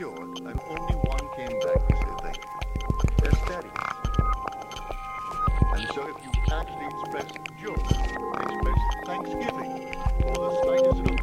cured, and only one came back to say thank you. They're steady. And so if you actually express joy, express thanksgiving for the slightest little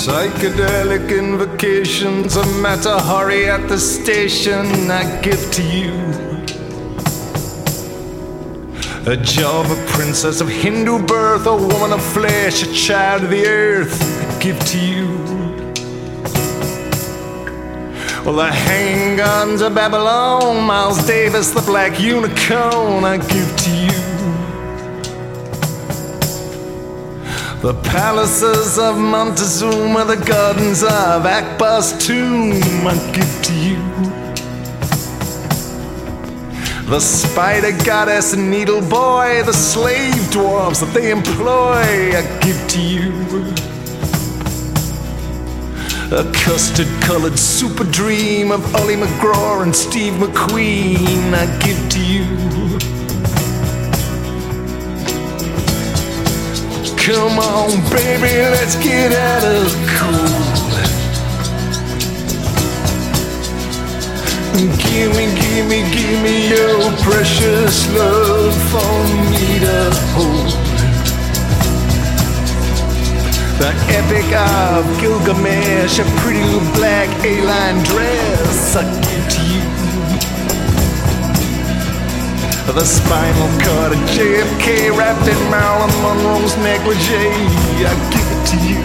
Psychedelic invocations, a Mata Hari at the station I give to you. A job, a princess of Hindu birth, a woman of flesh, a child of the earth, I give to you. Well, the handguns of Babylon, Miles Davis, the black unicorn, I give to you. The palaces of Montezuma, the gardens of Akbar's tomb, I give to you. The spider goddess and needle boy, the slave dwarves that they employ, I give to you. A custard colored super dream of Ali MacGraw and Steve McQueen, I give to you. Come on, baby, let's get out of the cold. Give me, give me, give me your precious love for me to hold. The epic of Gilgamesh, a pretty little black A-line dress I give to you. The spinal cord of JFK wrapped in Marilyn Monroe's negligee, I give it to you.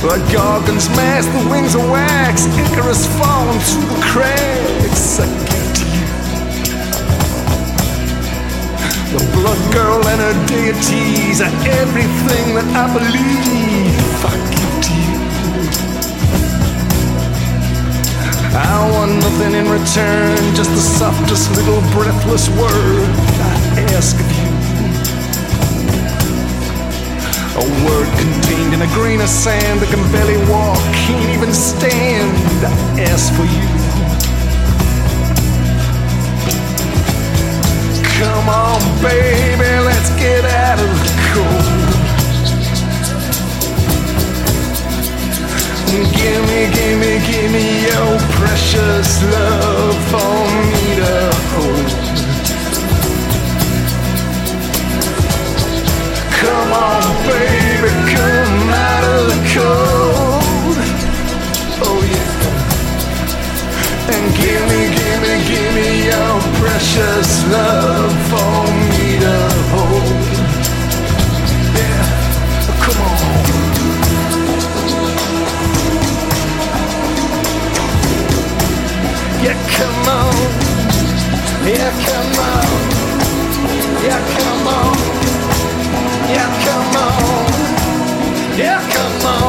The Gorgon's mask, the wings of wax, Icarus falling through the cracks, I give it to you. The blood girl and her deities are everything that I believe, I give it to you. I want nothing in return, just the softest little breathless word I ask of you. A word contained in a grain of sand that can barely walk, can't even stand. I ask for you. Come on, baby, let's get out of the cold. Give me, give me, give me your precious love for me to hold. Come on, baby, come out of the cold. Oh yeah. And give me, give me, give me your precious love for me come on. Yeah, come on. Yeah, come on. Yeah, come on. Yeah, come on.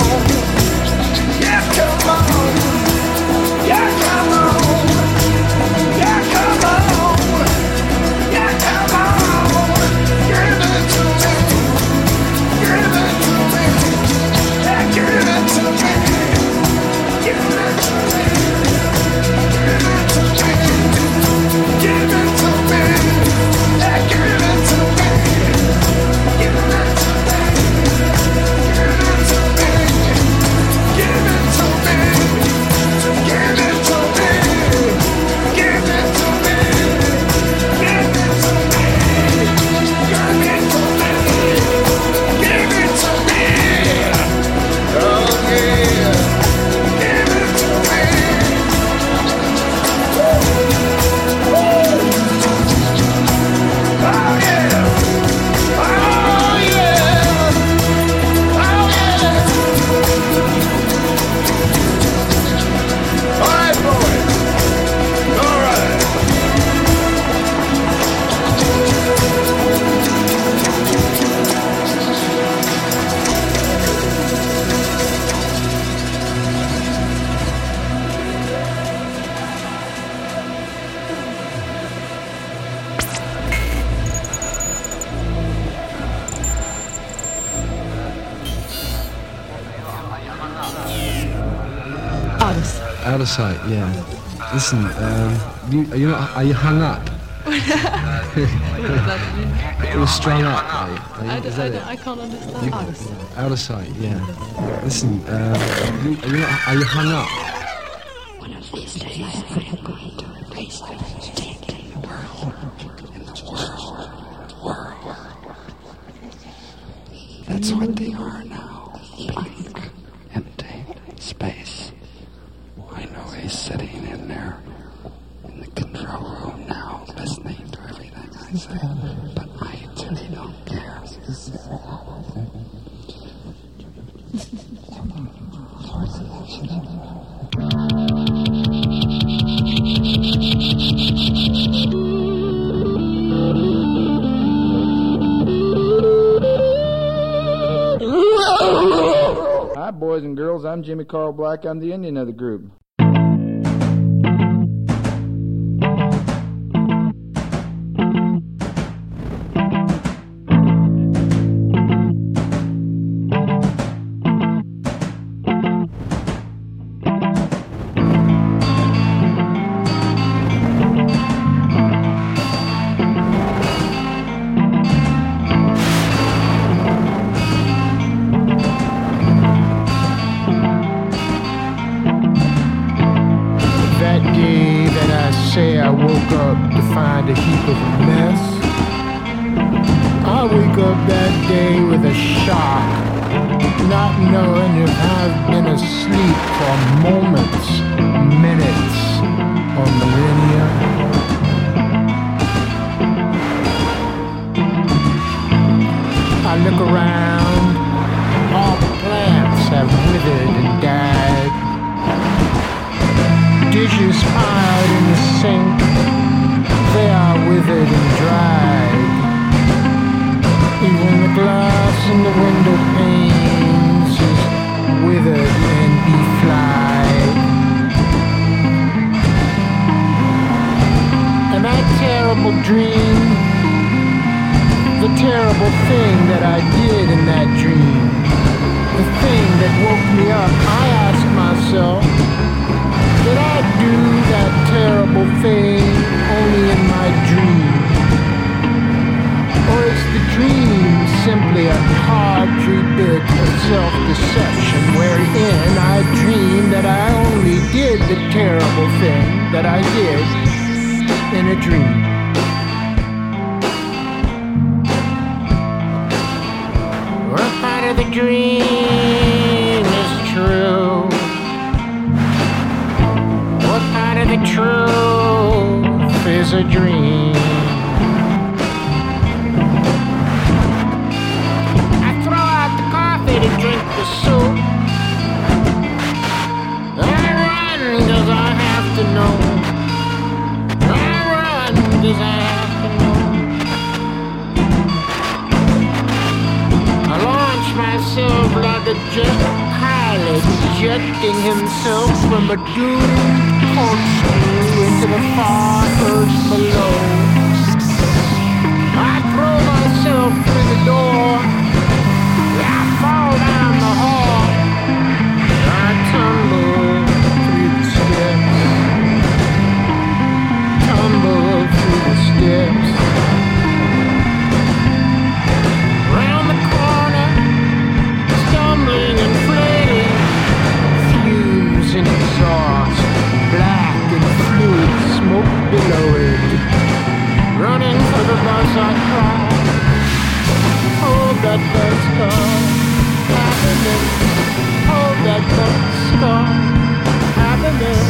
Sight. Out of sight, yeah. Listen, um, you, are you not, are you hung up? What does that mean? You're strung up, are you? Are you- I, don't, I, don't, I can't understand. Out of sight. Out of sight, yeah. Listen, uh, you, are, you not, are you hung up? Carl Black. I'm the Indian of the group. Woke up to find a heap of mess. I wake up that day with a shock, not knowing if I've been asleep for moments, minutes, or millennia. I look around, all the plants have withered and died dishes piled in the sink. Withered and dried. Even the glass in the window panes is withered and beflied. And that terrible dream, the terrible thing that I did in that dream, the thing that woke me up, I asked myself, did I do that terrible thing only in my dream? Or is the dream simply a tawdry bit of self-deception wherein I dream that I only did the terrible thing that I did in a dream? The dream myself like a jet pilot, ejecting himself from a doomed corkscrew into the far earth below. I throw myself through the door. I fall down exhaust, black and fluid smoke below it. Running for the bus I cry, hold that bus car, happiness, hold that bus car, happiness.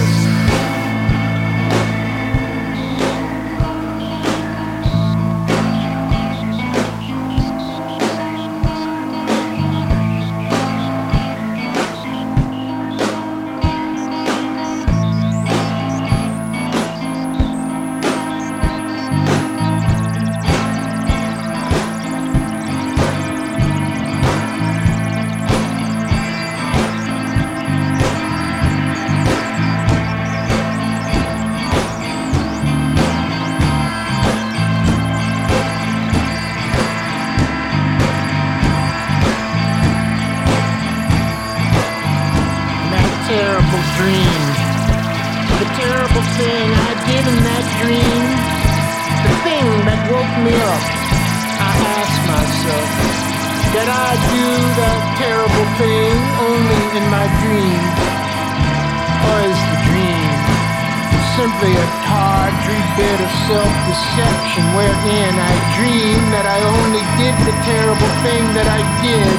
condition wherein I dream that I only did the terrible thing that I did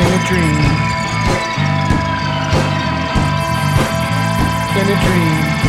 in a dream. In a dream.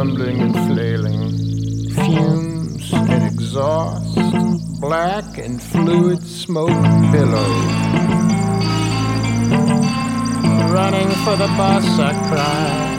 stumbling and flailing. Fumes and exhaust, black and fluid smoke billows. Running for the bus, I cry.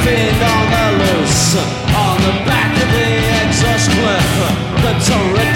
Spin on the loose. On the back of the exhaust cliff that's already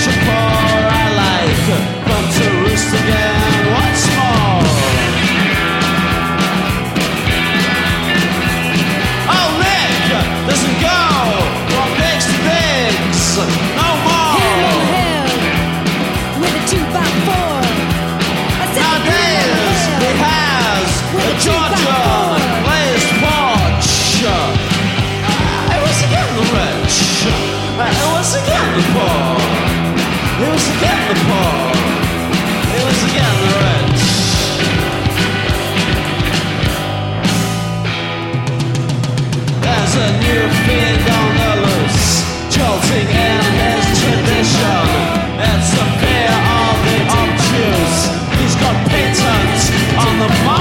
the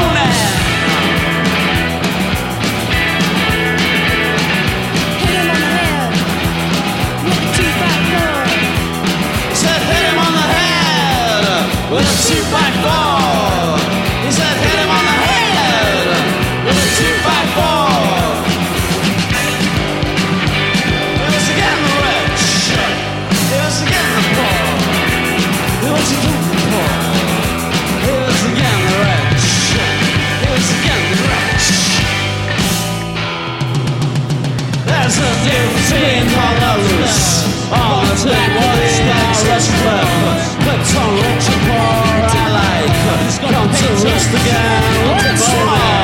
Said what's their purpose? But on rich and poor alike. Come to rest again once more.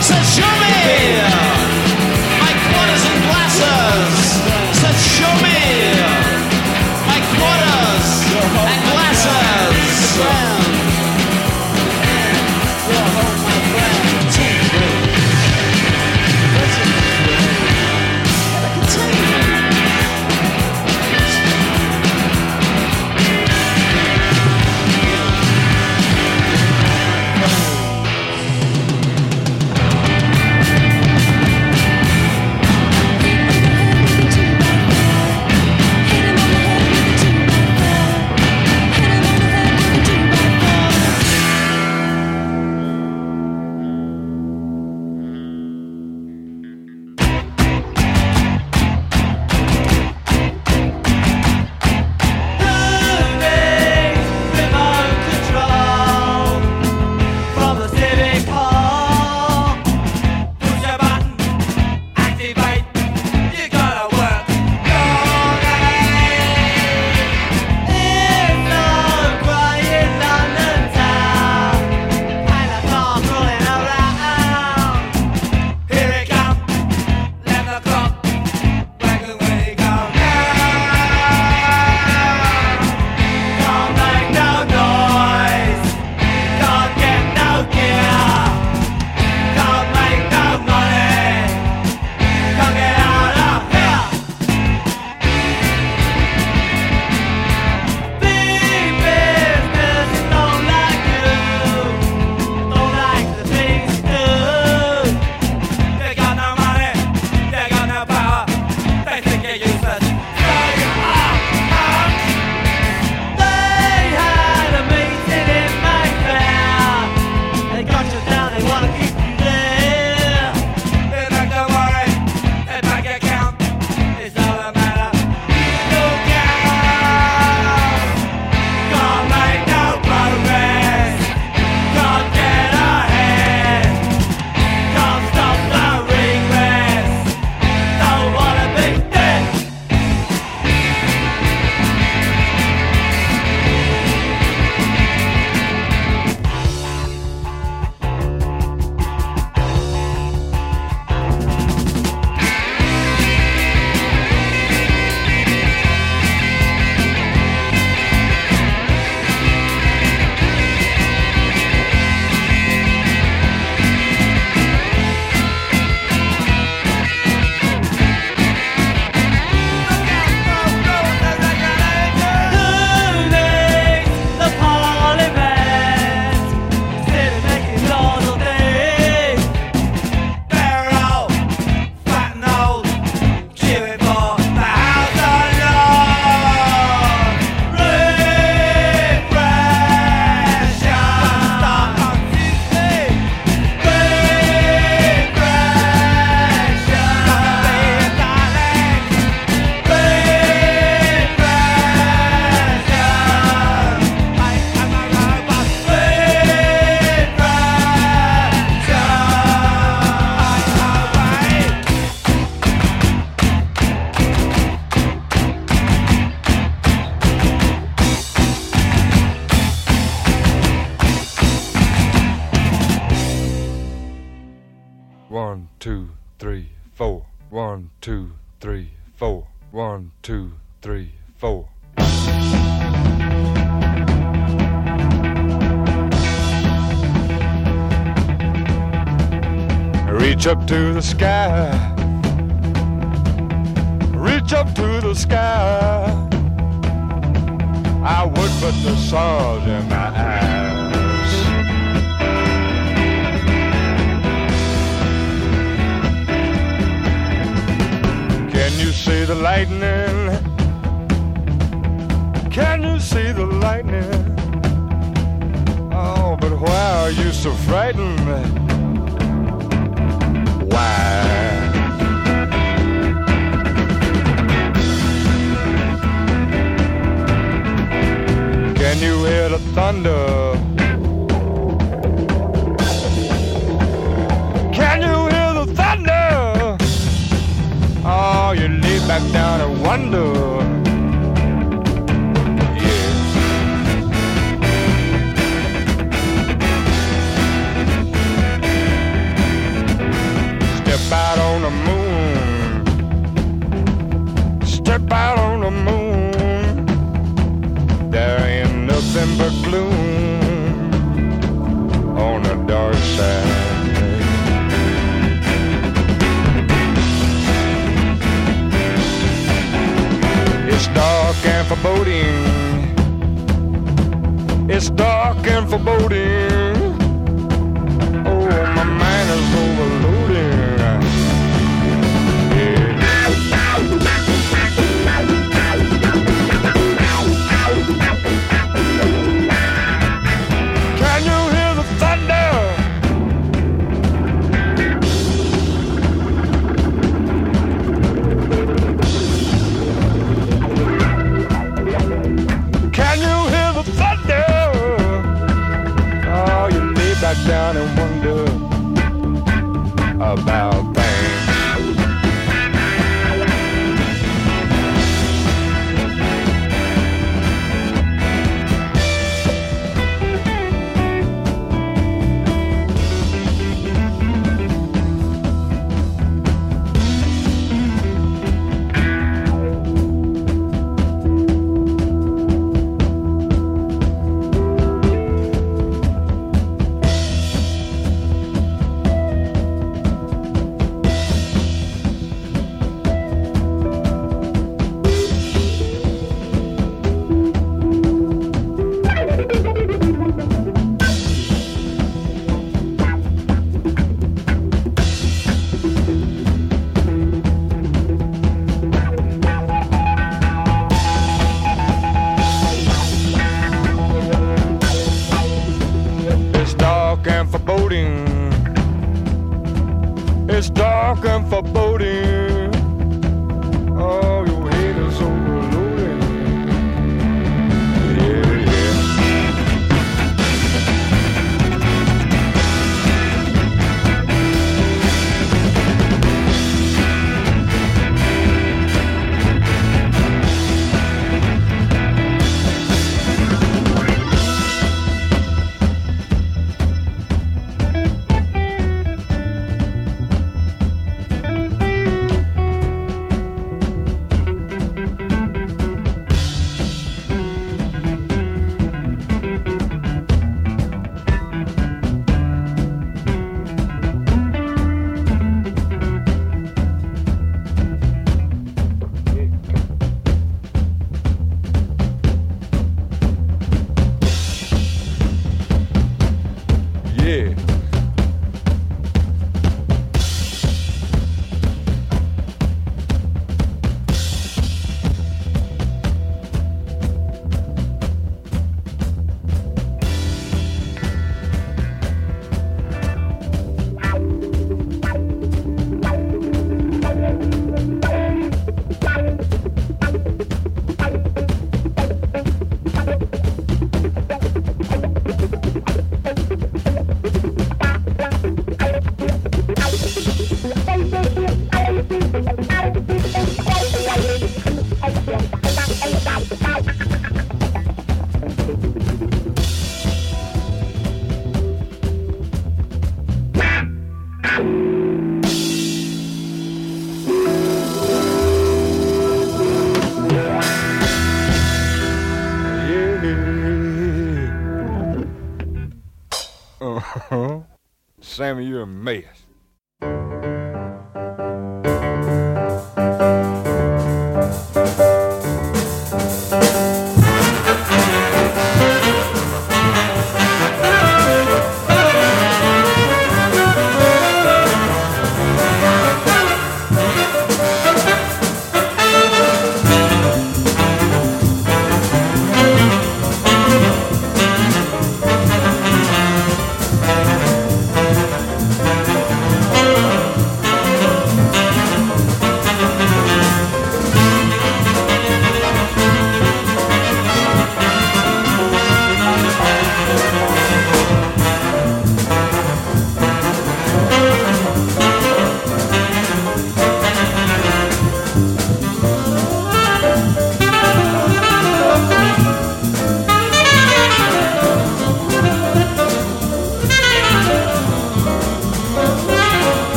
Said show me see the lightning? Can you see the lightning? Oh, but why are you so frightened? Why? Can you hear the thunder? back down and wonder. Yeah. Step out on the moon. Step out foreboding. It's dark and foreboding. Sammy, you're a mess.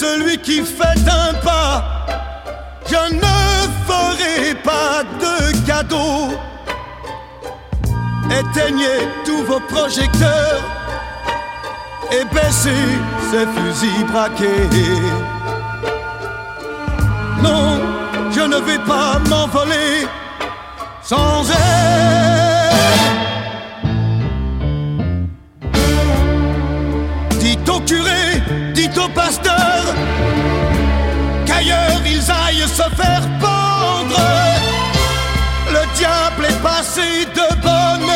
celui qui fait un pas. Je ne ferai pas de cadeau. Éteignez tous vos projecteurs et baissez ces fusils braqués. Non, je ne vais pas m'envoler sans elle. Dites au curé au pasteur qu'ailleurs ils aillent se faire pendre. Le diable est passé de bonne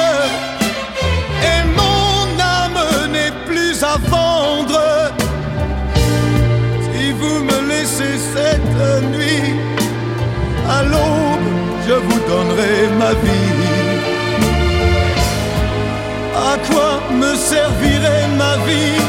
et mon âme n'est plus à vendre. Si vous me laissez cette nuit, à l'aube, je vous donnerai ma vie. À quoi me servirait ma vie?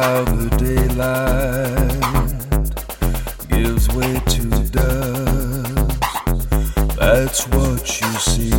how the daylight gives way to dust. That's what you see.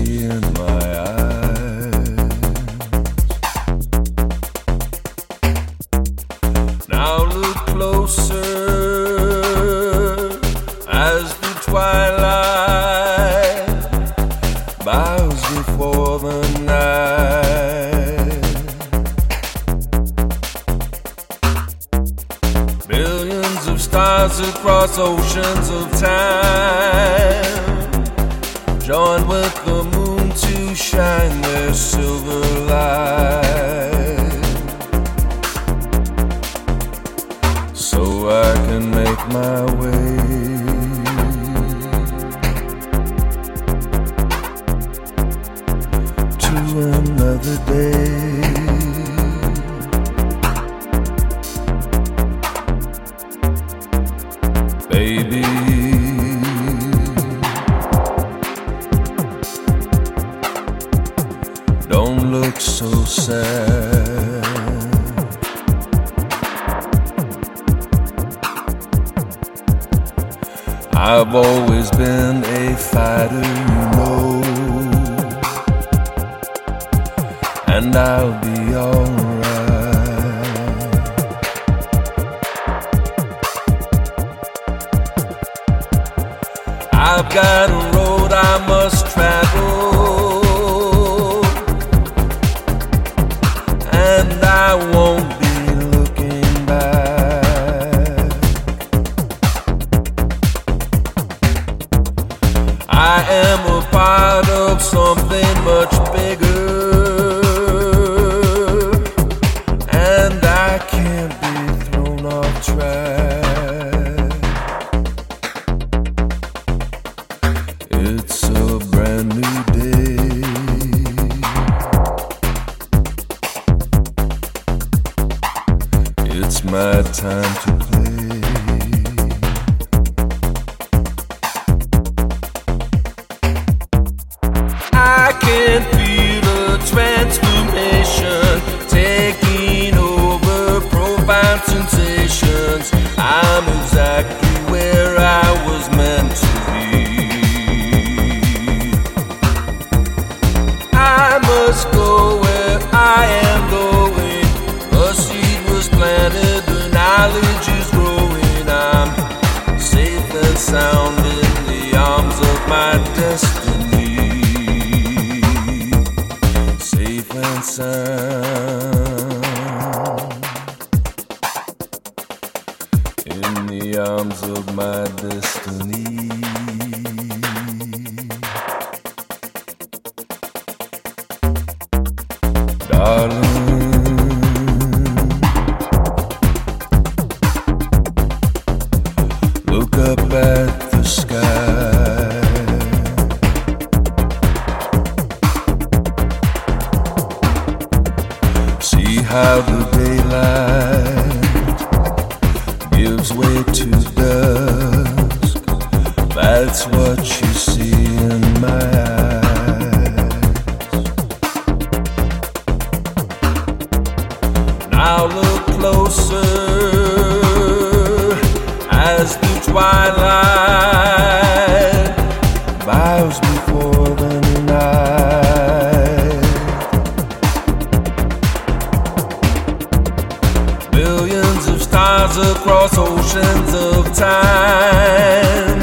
miles across oceans of time,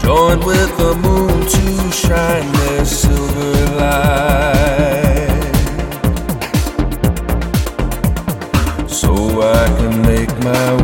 joined with the moon to shine their silver light. So I can make my